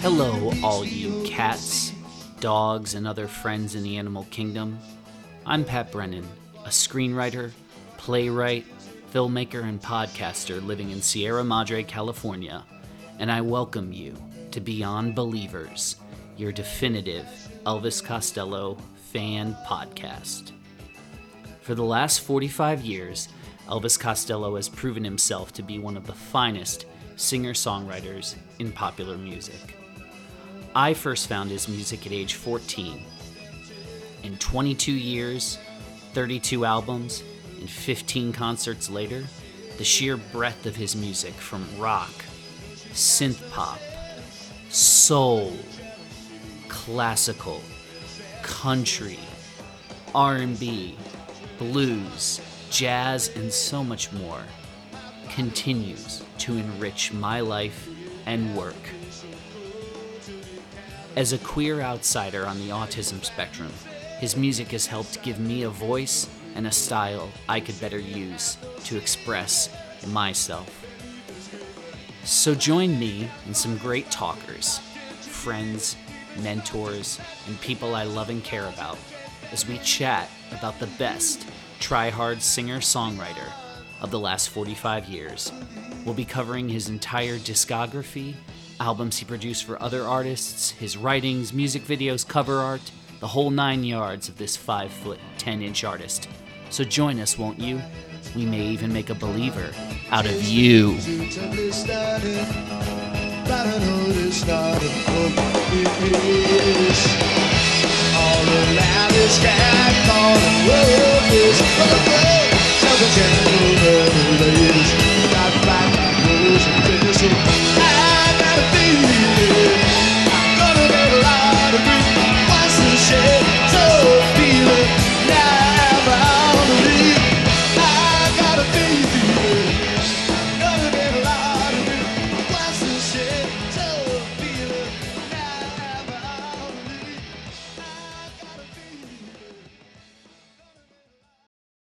Hello, all you cats, dogs, and other friends in the animal kingdom. I'm Pat Brennan, a screenwriter, playwright, filmmaker, and podcaster living in Sierra Madre, California, and I welcome you to Beyond Believers, your definitive Elvis Costello fan podcast. For the last 45 years, Elvis Costello has proven himself to be one of the finest singer songwriters in popular music. I first found his music at age 14. In 22 years, 32 albums, and 15 concerts later, the sheer breadth of his music from rock, synth pop, soul, classical, country, R&B, blues, jazz, and so much more continues to enrich my life and work. As a queer outsider on the autism spectrum, his music has helped give me a voice and a style I could better use to express myself. So join me and some great talkers, friends, mentors, and people I love and care about as we chat about the best try hard singer songwriter of the last 45 years. We'll be covering his entire discography, albums he produced for other artists, his writings, music videos, cover art, the whole nine yards of this 5 foot 10 inch artist. So join us, won't you? We may even make a believer out of you. Thank you.